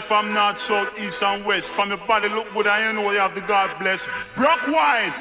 From north, south, east, and west. From your body look good, and you know you have the God bless. Brock wine.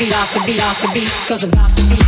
beat, off the beat, off the beat, cause I'm off the beat.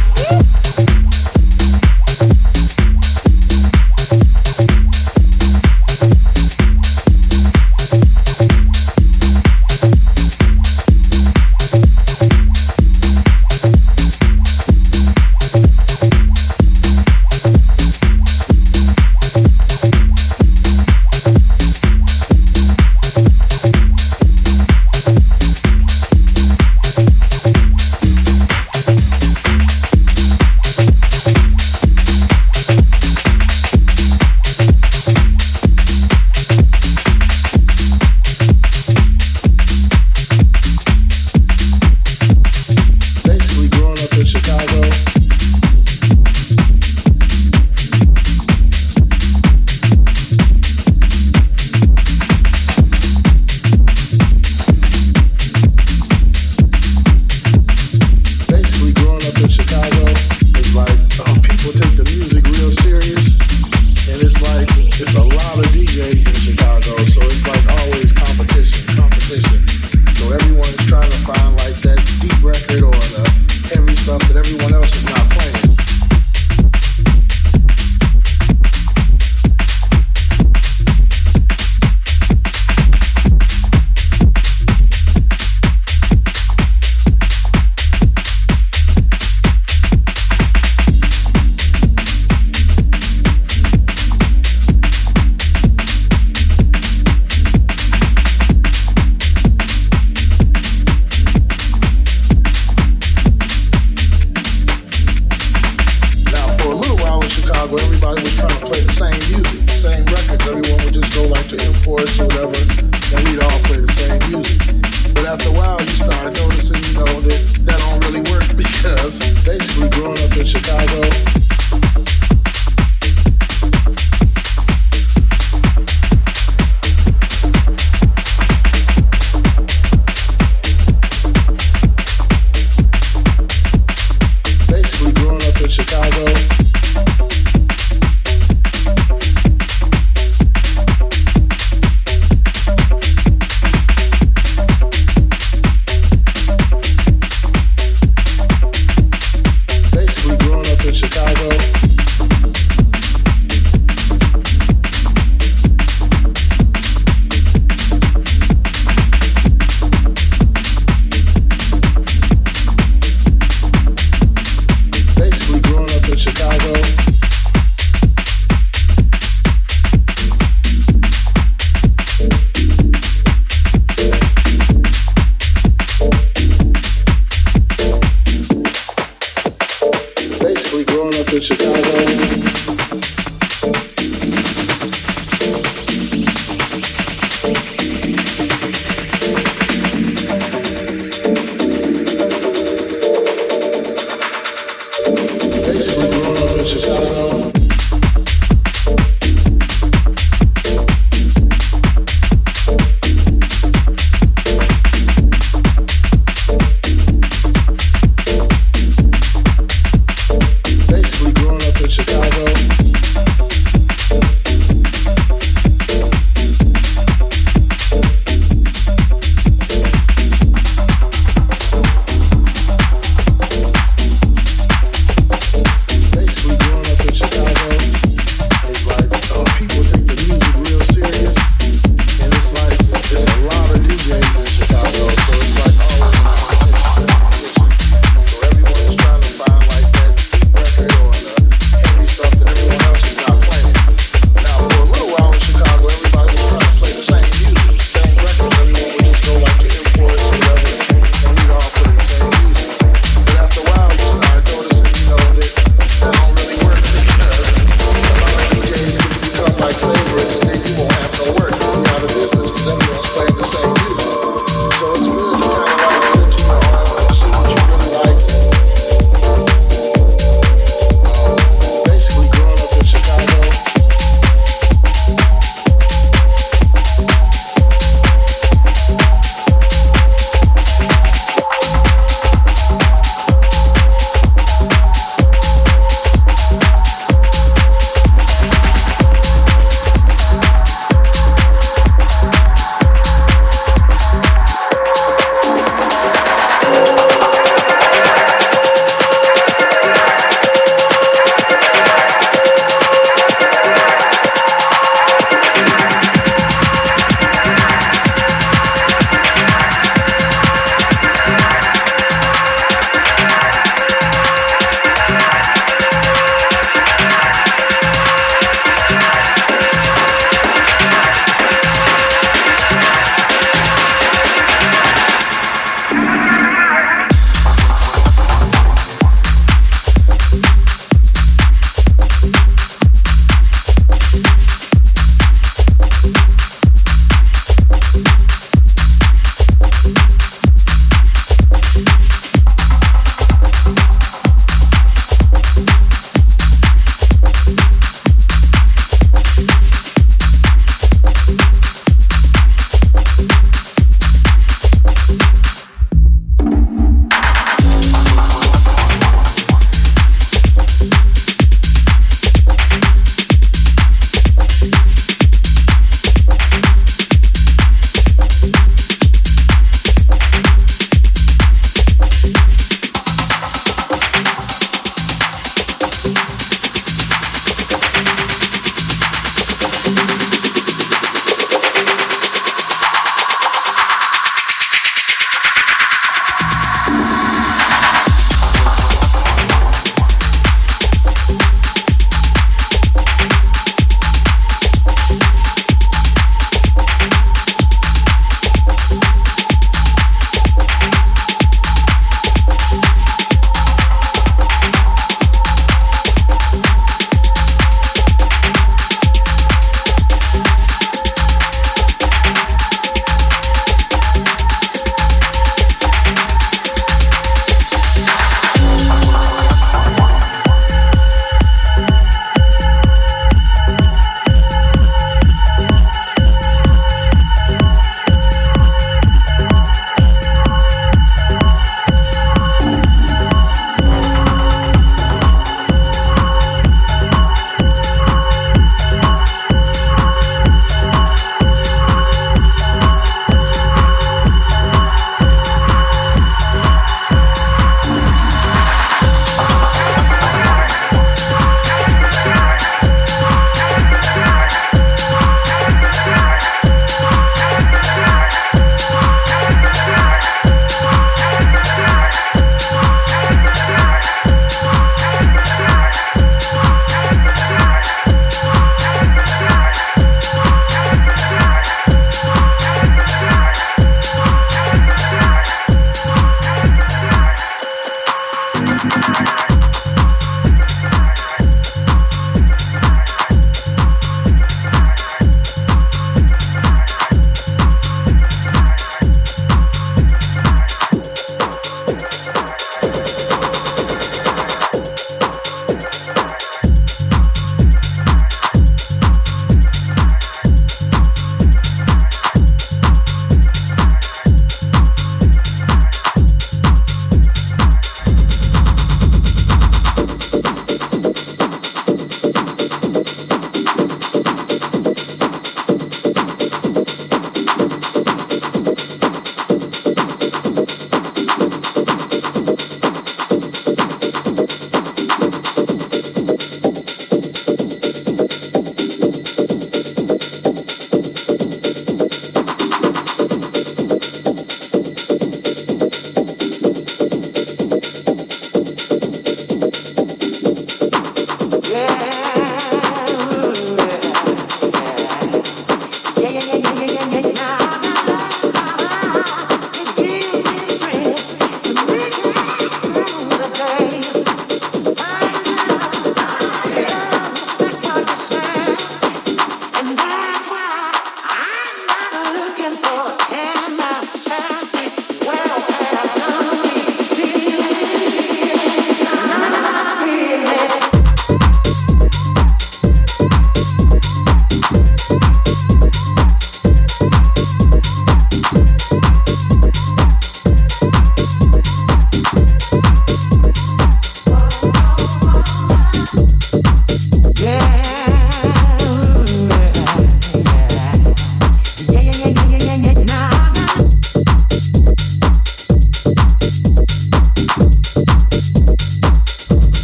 was basically growing up in Chicago.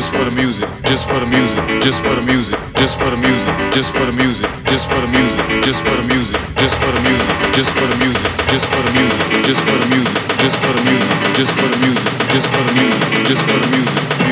Just for the music, just for the music, just for the music, just for the music, just for the music, just for the music, just for the music, just for the music, just for the music, just for the music, just for the music, just for the music, just for the music, just for the music, just for the music.